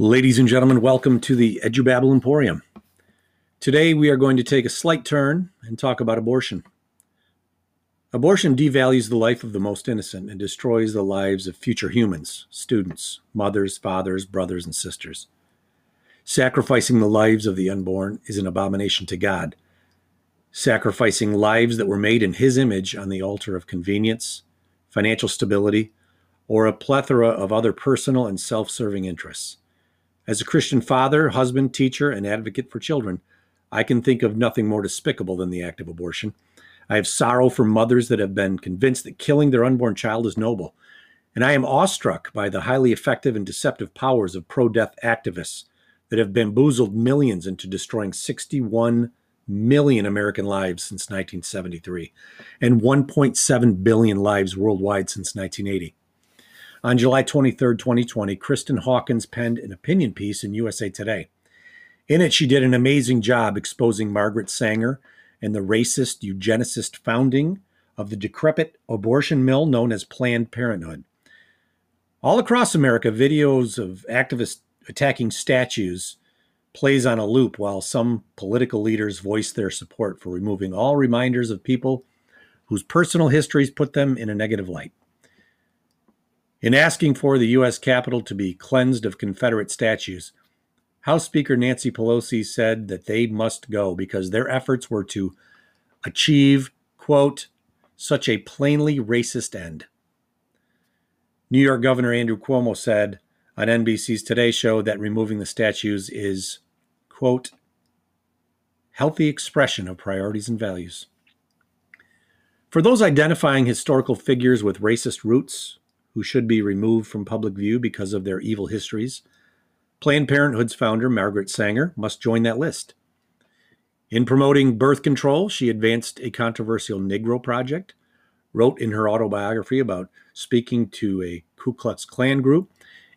Ladies and gentlemen, welcome to the Edubabble Emporium. Today we are going to take a slight turn and talk about abortion. Abortion devalues the life of the most innocent and destroys the lives of future humans, students, mothers, fathers, brothers, and sisters. Sacrificing the lives of the unborn is an abomination to God. Sacrificing lives that were made in His image on the altar of convenience, financial stability, or a plethora of other personal and self serving interests. As a Christian father, husband, teacher, and advocate for children, I can think of nothing more despicable than the act of abortion. I have sorrow for mothers that have been convinced that killing their unborn child is noble. And I am awestruck by the highly effective and deceptive powers of pro death activists that have bamboozled millions into destroying 61 million American lives since 1973 and 1.7 billion lives worldwide since 1980. On July 23, 2020, Kristan Hawkins penned an opinion piece in USA Today. In it, she did an amazing job exposing Margaret Sanger and the racist eugenicist founding of the decrepit abortion mill known as Planned Parenthood. All across America, videos of activists attacking statues plays on a loop while some political leaders voice their support for removing all reminders of people whose personal histories put them in a negative light. In asking for the U.S. Capitol to be cleansed of Confederate statues, House Speaker Nancy Pelosi said that they must go because their efforts were to achieve, quote, such a plainly racist end. New York Governor Andrew Cuomo said on NBC's Today Show that removing the statues is, quote, healthy expression of priorities and values. For those identifying historical figures with racist roots who should be removed from public view because of their evil histories, Planned Parenthood's founder, Margaret Sanger, must join that list. In promoting birth control, she advanced a controversial Negro project, wrote in her autobiography about speaking to a Ku Klux Klan group,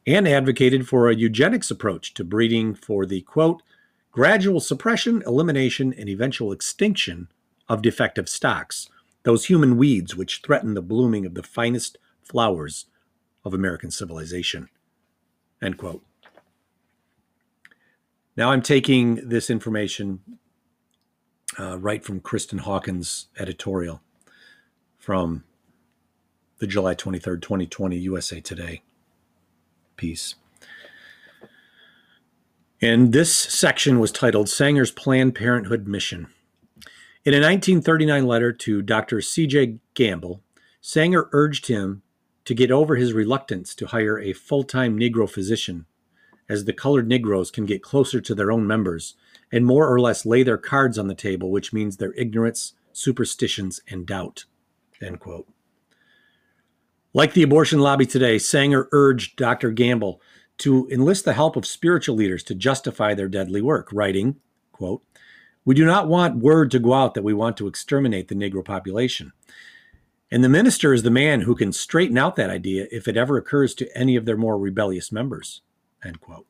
and advocated for a eugenics approach to breeding for the quote, gradual suppression, elimination, and eventual extinction of defective stocks, those human weeds which threaten the blooming of the finest flowers of American civilization. End quote. Now I'm taking this information uh, right from Kristan Hawkins' editorial from the July 23rd, 2020 USA Today piece. And this section was titled Sanger's Planned Parenthood Mission. In a 1939 letter to Dr. C.J. Gamble, Sanger urged him to get over his reluctance to hire a full time Negro physician, as the colored Negroes can get closer to their own members and more or less lay their cards on the table, which means their ignorance, superstitions, and doubt. End quote. Like the abortion lobby today, Sanger urged Dr. Gamble to enlist the help of spiritual leaders to justify their deadly work, writing, quote, We do not want word to go out that we want to exterminate the Negro population. And the minister is the man who can straighten out that idea if it ever occurs to any of their more rebellious members. End quote.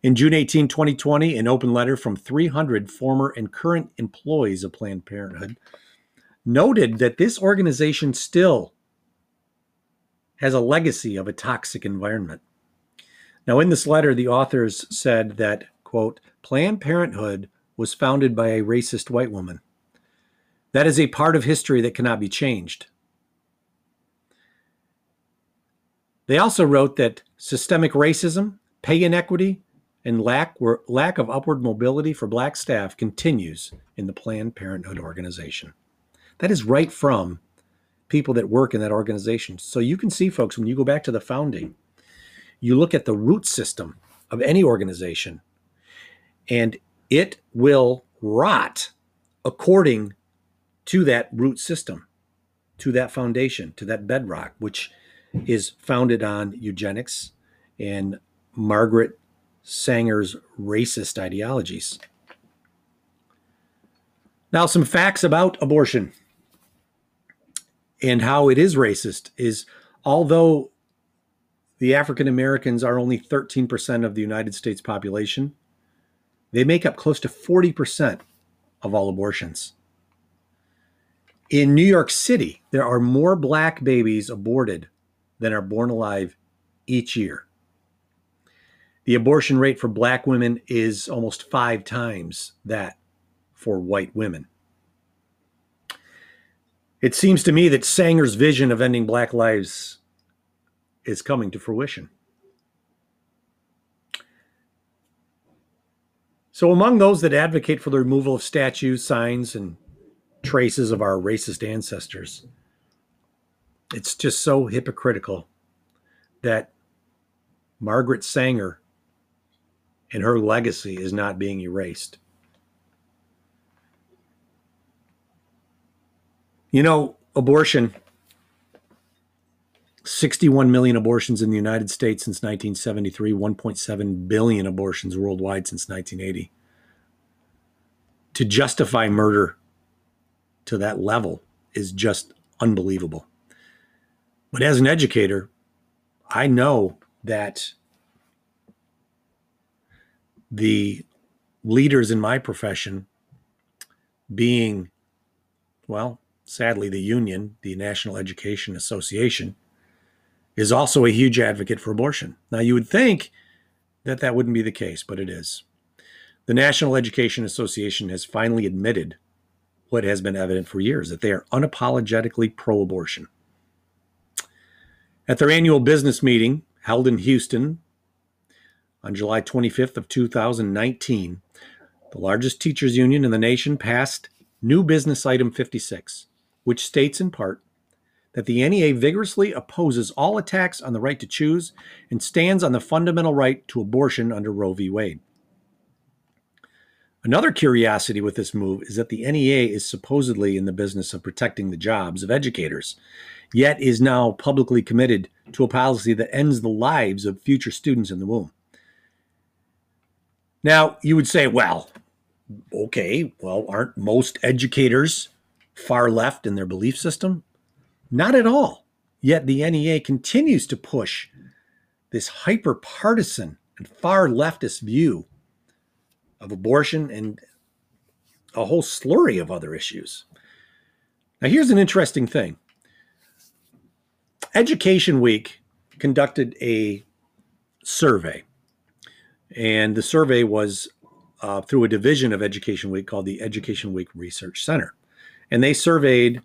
In June 18, 2020, an open letter from 300 former and current employees of Planned Parenthood noted that this organization still has a legacy of a toxic environment. Now, in this letter, the authors said that, quote, Planned Parenthood was founded by a racist white woman. That is a part of history that cannot be changed. They also wrote that systemic racism, pay inequity, and lack, lack of upward mobility for black staff continues in the Planned Parenthood organization. That is right from people that work in that organization. So you can see, folks, when you go back to the founding, you look at the root system of any organization, and it will rot according to that root system, to that foundation, to that bedrock, which is founded on eugenics and Margaret Sanger's racist ideologies. Now, some facts about abortion and how it is racist is although the African Americans are only 13% of the United States population, they make up close to 40% of all abortions. In New York City, there are more black babies aborted than are born alive each year. The abortion rate for black women is almost five times that for white women. It seems to me that Sanger's vision of ending black lives is coming to fruition. So, among those that advocate for the removal of statues, signs, and traces of our racist ancestors, it's just so hypocritical that Margaret Sanger and her legacy is not being erased. You know, abortion 61 million abortions in the United States since 1973, 1.7 billion abortions worldwide since 1980. To justify murder to that level is just unbelievable. But as an educator, I know that the leaders in my profession, being, well, sadly, the union, the National Education Association, is also a huge advocate for abortion. Now, you would think that that wouldn't be the case, but it is. The National Education Association has finally admitted what has been evident for years that they are unapologetically pro abortion. At their annual business meeting held in Houston on July 25th of 2019, the largest teachers union in the nation passed new business item 56, which states in part that the NEA vigorously opposes all attacks on the right to choose and stands on the fundamental right to abortion under Roe v. Wade. Another curiosity with this move is that the NEA is supposedly in the business of protecting the jobs of educators, yet is now publicly committed to a policy that ends the lives of future students in the womb. Now, you would say, well, okay, well, aren't most educators far left in their belief system? Not at all. Yet the NEA continues to push this hyper partisan and far leftist view of abortion and a whole slurry of other issues. Now, here's an interesting thing Education Week conducted a survey, and the survey was uh, through a division of Education Week called the Education Week Research Center. And they surveyed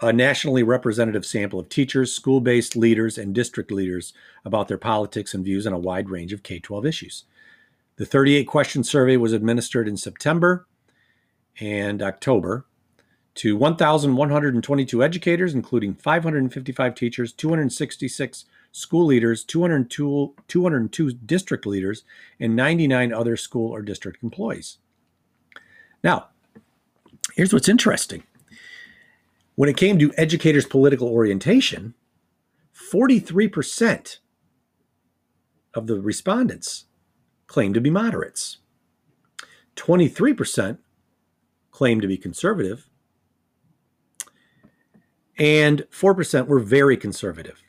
a nationally representative sample of teachers, school based leaders, and district leaders about their politics and views on a wide range of K 12 issues. The 38 question survey was administered in September and October to 1,122 educators, including 555 teachers, 266 school leaders, 202, 202 district leaders, and 99 other school or district employees. Now, here's what's interesting when it came to educators' political orientation, 43% of the respondents claimed to be moderates. 23% claimed to be conservative. And 4% were very conservative.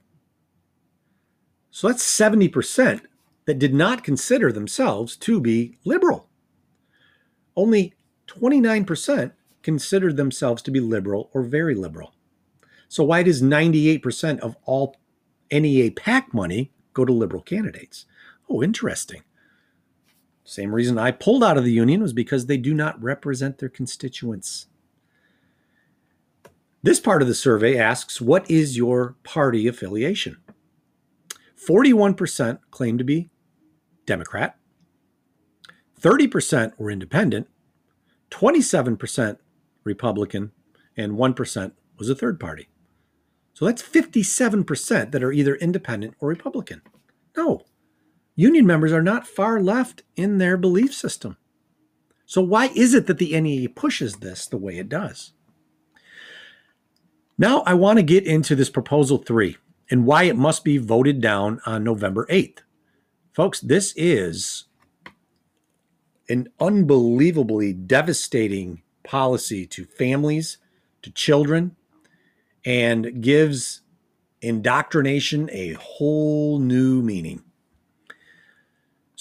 So that's 70% that did not consider themselves to be liberal. Only 29% considered themselves to be liberal or very liberal. So why does 98% of all NEA PAC money go to liberal candidates? Oh, interesting. Same reason I pulled out of the union was because they do not represent their constituents. This part of the survey asks What is your party affiliation? 41% claim to be Democrat, 30% were independent, 27% Republican, and 1% was a third party. So that's 57% that are either independent or Republican. No, union members are not far left in their belief system. So why is it that the NEA pushes this the way it does? Now I want to get into this proposal 3 and why it must be voted down on November 8th. Folks, this is an unbelievably devastating policy to families, to children, and gives indoctrination a whole new meaning.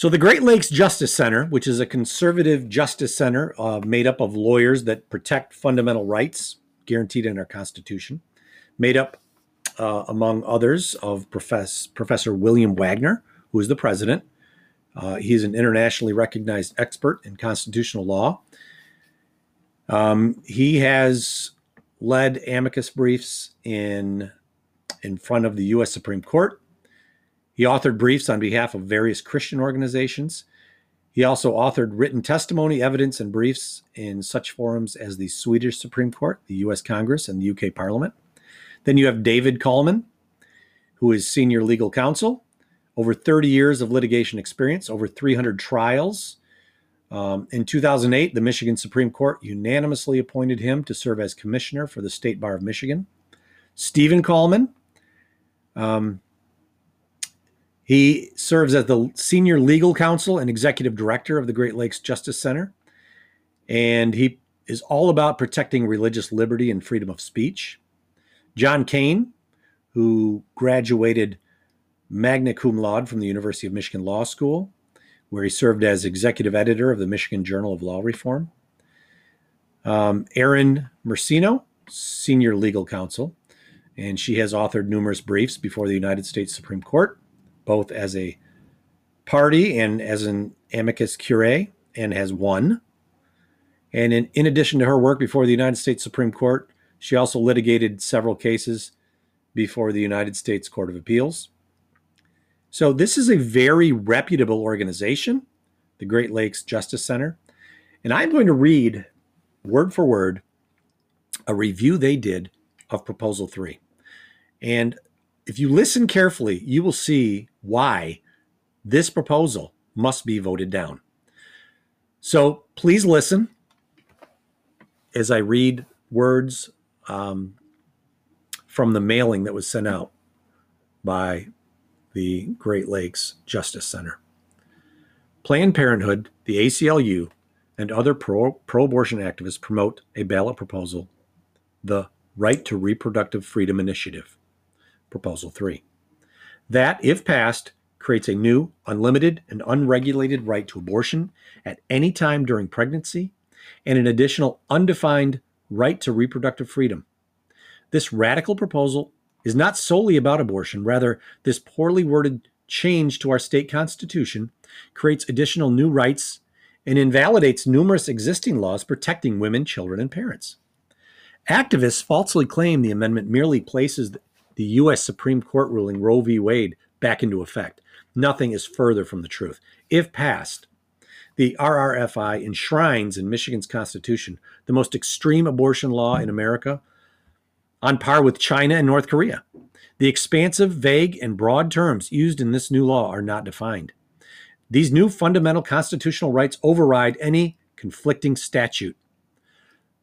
So, the Great Lakes Justice Center, which is a conservative justice center uh, made up of lawyers that protect fundamental rights guaranteed in our Constitution, made up, uh, among others, of Professor William Wagner, who is the president, Uh, is an internationally recognized expert in constitutional law. Um, he has led amicus briefs in in front of the U.S. Supreme Court. He authored briefs on behalf of various Christian organizations. He also authored written testimony, evidence, and briefs in such forums as the Swedish Supreme Court, the U.S. Congress, and the U.K. Parliament. Then you have David Kallman, who is senior legal counsel, over 30 years of litigation experience, over 300 trials. Um, in 2008, the Michigan Supreme Court unanimously appointed him to serve as commissioner for the State Bar of Michigan. Stephen Kallman, um, he serves as the senior legal counsel and executive director of the Great Lakes Justice Center. And he is all about protecting religious liberty and freedom of speech. John Kane, who graduated magna cum laude from the University of Michigan Law School, where he served as executive editor of the Michigan Journal of Law Reform. Um, Erin Mersino, senior legal counsel, and she has authored numerous briefs before the United States Supreme Court, both as a party and as an amicus curiae, and has won. And in, in addition to her work before the United States Supreme Court, she also litigated several cases before the United States Court of Appeals. So, this is a very reputable organization, the Great Lakes Justice Center. And I'm going to read word for word a review they did of Proposal 3. And if you listen carefully, you will see why this proposal must be voted down. So please listen as I read words um, from the mailing that was sent out by the Great Lakes Justice Center. Planned Parenthood, the ACLU, and other pro abortion activists promote a ballot proposal, the Right to Reproductive Freedom Initiative, Proposal 3. That, if passed, creates a new, unlimited, and unregulated right to abortion at any time during pregnancy and an additional undefined right to reproductive freedom. This radical proposal is not solely about abortion, rather, this poorly worded change to our state constitution creates additional new rights and invalidates numerous existing laws protecting women, children, and parents. Activists falsely claim the amendment merely places the U.S. Supreme Court ruling Roe v. Wade back into effect. Nothing is further from the truth. If passed, the RRFI enshrines in Michigan's Constitution the most extreme abortion law in America, on par with China and North Korea. The expansive, vague, and broad terms used in this new law are not defined. These new fundamental constitutional rights override any conflicting statute.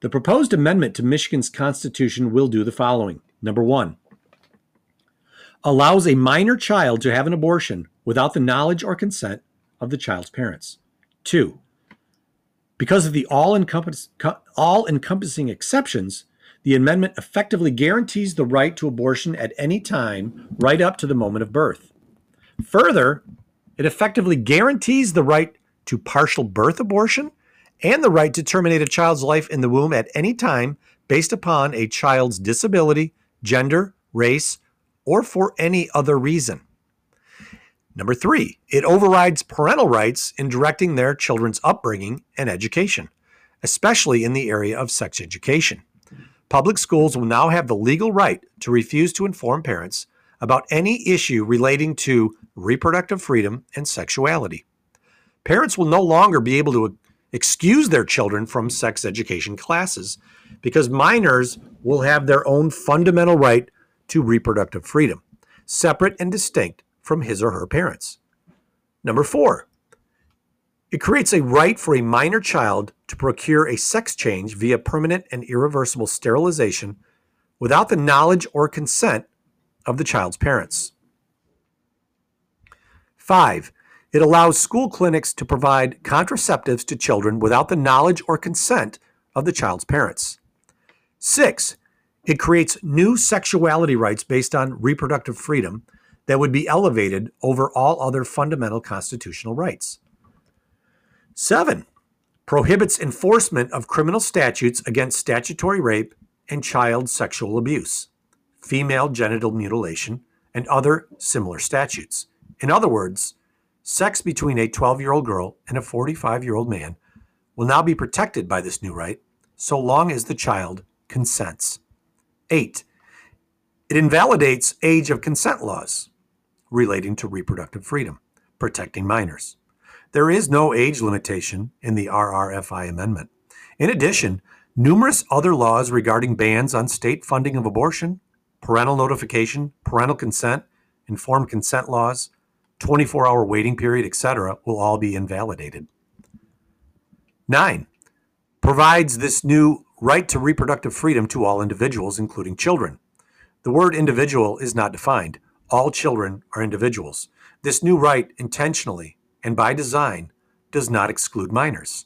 The proposed amendment to Michigan's Constitution will do the following. Number one, allows a minor child to have an abortion without the knowledge or consent of the child's parents. Two, because of the all encompassing exceptions, the amendment effectively guarantees the right to abortion at any time, right up to the moment of birth. Further, it effectively guarantees the right to partial birth abortion and the right to terminate a child's life in the womb at any time based upon a child's disability, gender, race, or for any other reason. Number three, it overrides parental rights in directing their children's upbringing and education, especially in the area of sex education. Public schools will now have the legal right to refuse to inform parents about any issue relating to reproductive freedom and sexuality. Parents will no longer be able to excuse their children from sex education classes because minors will have their own fundamental right to reproductive freedom, separate and distinct from his or her parents. Number four, it creates a right for a minor child to procure a sex change via permanent and irreversible sterilization without the knowledge or consent of the child's parents. Five, it allows school clinics to provide contraceptives to children without the knowledge or consent of the child's parents. Six, it creates new sexuality rights based on reproductive freedom that would be elevated over all other fundamental constitutional rights. Seven, prohibits enforcement of criminal statutes against statutory rape and child sexual abuse, female genital mutilation, and other similar statutes. In other words, sex between a 12 year old girl and a 45 year old man will now be protected by this new right so long as the child consents. 8. It invalidates age of consent laws relating to reproductive freedom, protecting minors. There is no age limitation in the RRFI amendment. In addition, numerous other laws regarding bans on state funding of abortion, parental notification, parental consent, informed consent laws, 24 hour waiting period, etc., will all be invalidated. Nine, provides this new right to reproductive freedom to all individuals, including children. The word individual is not defined. All children are individuals. This new right intentionally and by design does not exclude minors.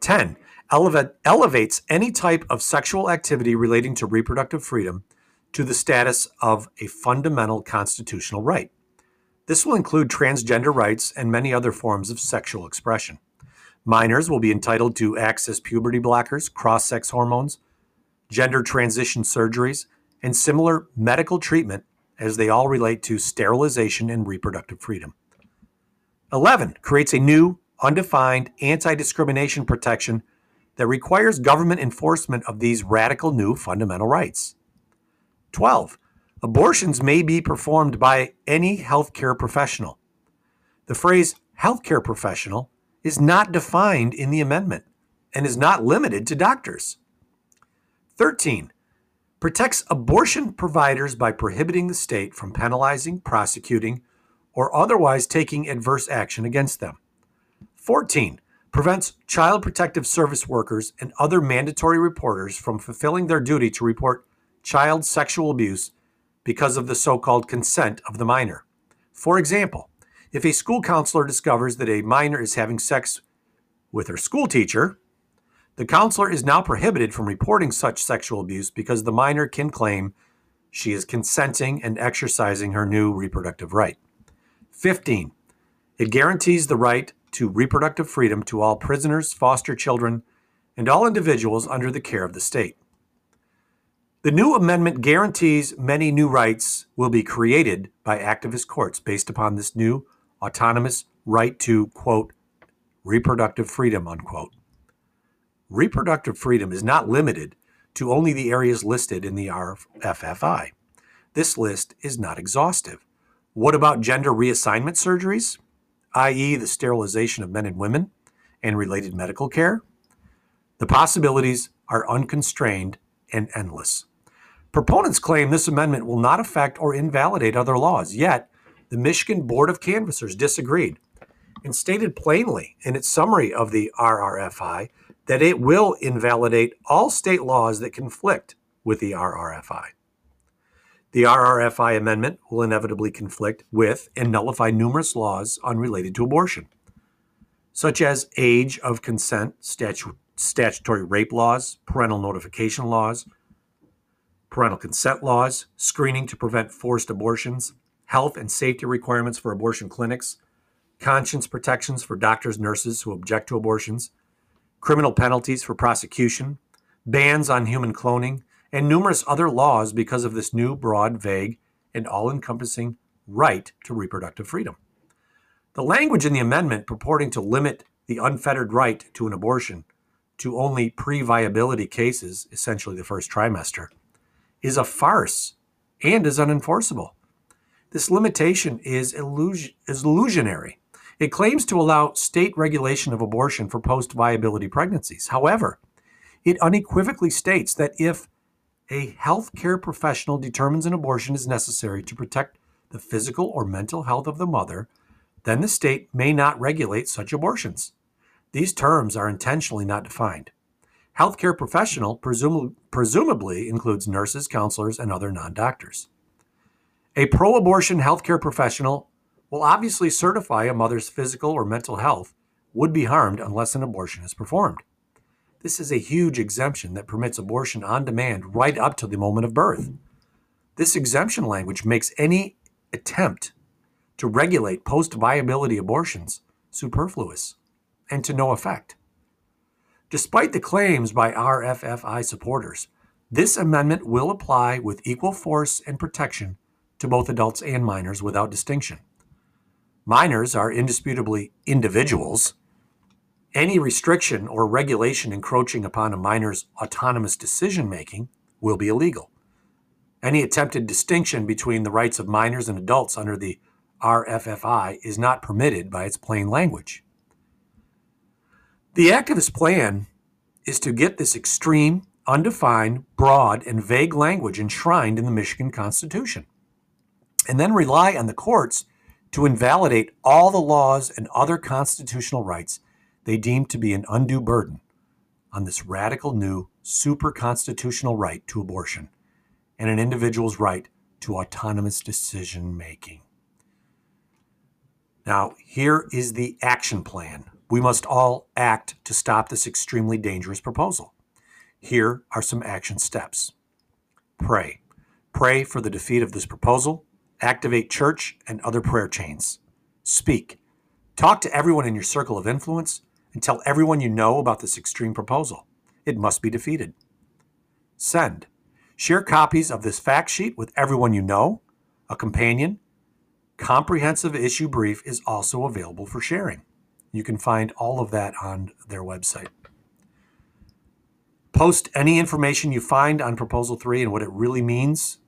10. Elevate, elevates any type of sexual activity relating to reproductive freedom to the status of a fundamental constitutional right. This will include transgender rights and many other forms of sexual expression. Minors will be entitled to access puberty blockers, cross sex hormones, gender transition surgeries, and similar medical treatment as they all relate to sterilization and reproductive freedom. 11 creates a new, undefined anti discrimination protection that requires government enforcement of these radical new fundamental rights. 12. Abortions may be performed by any healthcare professional. The phrase healthcare professional is not defined in the amendment and is not limited to doctors. 13. Protects abortion providers by prohibiting the state from penalizing, prosecuting, or otherwise taking adverse action against them. 14. Prevents child protective service workers and other mandatory reporters from fulfilling their duty to report child sexual abuse because of the so called consent of the minor. For example, if a school counselor discovers that a minor is having sex with her school teacher, the counselor is now prohibited from reporting such sexual abuse because the minor can claim she is consenting and exercising her new reproductive right. 15. It guarantees the right to reproductive freedom to all prisoners, foster children, and all individuals under the care of the state. The new amendment guarantees many new rights will be created by activist courts based upon this new autonomous right to, quote, reproductive freedom, unquote. Reproductive freedom is not limited to only the areas listed in the RFFI. This list is not exhaustive. What about gender reassignment surgeries, i.e., the sterilization of men and women and related medical care? The possibilities are unconstrained and endless. Proponents claim this amendment will not affect or invalidate other laws, yet, the Michigan Board of Canvassers disagreed and stated plainly in its summary of the RRFI that it will invalidate all state laws that conflict with the RRFI. The RRFI amendment will inevitably conflict with and nullify numerous laws unrelated to abortion, such as age of consent, statu- statutory rape laws, parental notification laws, parental consent laws, screening to prevent forced abortions, health and safety requirements for abortion clinics, conscience protections for doctors, nurses who object to abortions, criminal penalties for prosecution, bans on human cloning, and numerous other laws because of this new, broad, vague, and all encompassing right to reproductive freedom. The language in the amendment purporting to limit the unfettered right to an abortion to only pre viability cases, essentially the first trimester, is a farce and is unenforceable. This limitation is, is illusionary. It claims to allow state regulation of abortion for post viability pregnancies. However, it unequivocally states that if a healthcare professional determines an abortion is necessary to protect the physical or mental health of the mother, then the state may not regulate such abortions. These terms are intentionally not defined. Healthcare professional presum- presumably includes nurses, counselors, and other non doctors. A pro abortion healthcare professional will obviously certify a mother's physical or mental health would be harmed unless an abortion is performed. This is a huge exemption that permits abortion on demand right up to the moment of birth. This exemption language makes any attempt to regulate post viability abortions superfluous and to no effect. Despite the claims by RFFI supporters, this amendment will apply with equal force and protection to both adults and minors without distinction. Minors are indisputably individuals. Any restriction or regulation encroaching upon a minor's autonomous decision making will be illegal. Any attempted distinction between the rights of minors and adults under the RFFI is not permitted by its plain language. The activist plan is to get this extreme, undefined, broad, and vague language enshrined in the Michigan Constitution, and then rely on the courts to invalidate all the laws and other constitutional rights they deem to be an undue burden on this radical new super constitutional right to abortion and an individual's right to autonomous decision making. Now, here is the action plan. We must all act to stop this extremely dangerous proposal. Here are some action steps. Pray. Pray for the defeat of this proposal. Activate church and other prayer chains. Speak. Talk to everyone in your circle of influence and tell everyone you know about this extreme proposal. It must be defeated. Send. Share copies of this fact sheet with everyone you know, a companion, comprehensive issue brief is also available for sharing. You can find all of that on their website. Post any information you find on Proposal 3 and what it really means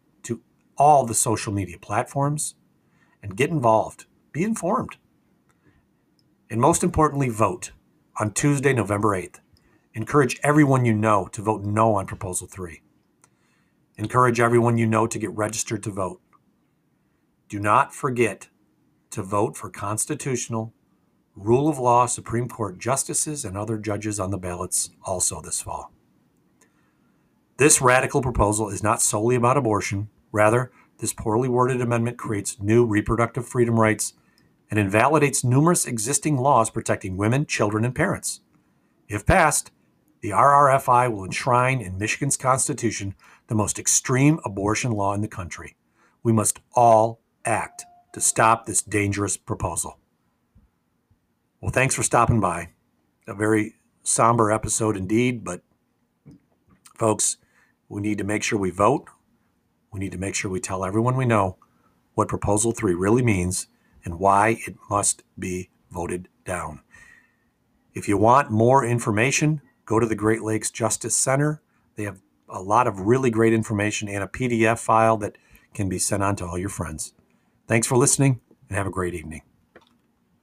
all the social media platforms and get involved. Be informed. And most importantly, vote on Tuesday, November 8th. Encourage everyone you know to vote no on Proposal 3. Encourage everyone you know to get registered to vote. Do not forget to vote for constitutional, rule of law Supreme Court justices and other judges on the ballots also this fall. This radical proposal is not solely about abortion. Rather, this poorly worded amendment creates new reproductive freedom rights and invalidates numerous existing laws protecting women, children, and parents. If passed, the RRFI will enshrine in Michigan's Constitution the most extreme abortion law in the country. We must all act to stop this dangerous proposal. Well, thanks for stopping by. A very somber episode indeed, but folks, we need to make sure we vote. We need to make sure we tell everyone we know what Proposal 3 really means and why it must be voted down. If you want more information, go to the Great Lakes Justice Center. They have a lot of really great information and a PDF file that can be sent on to all your friends. Thanks for listening and have a great evening.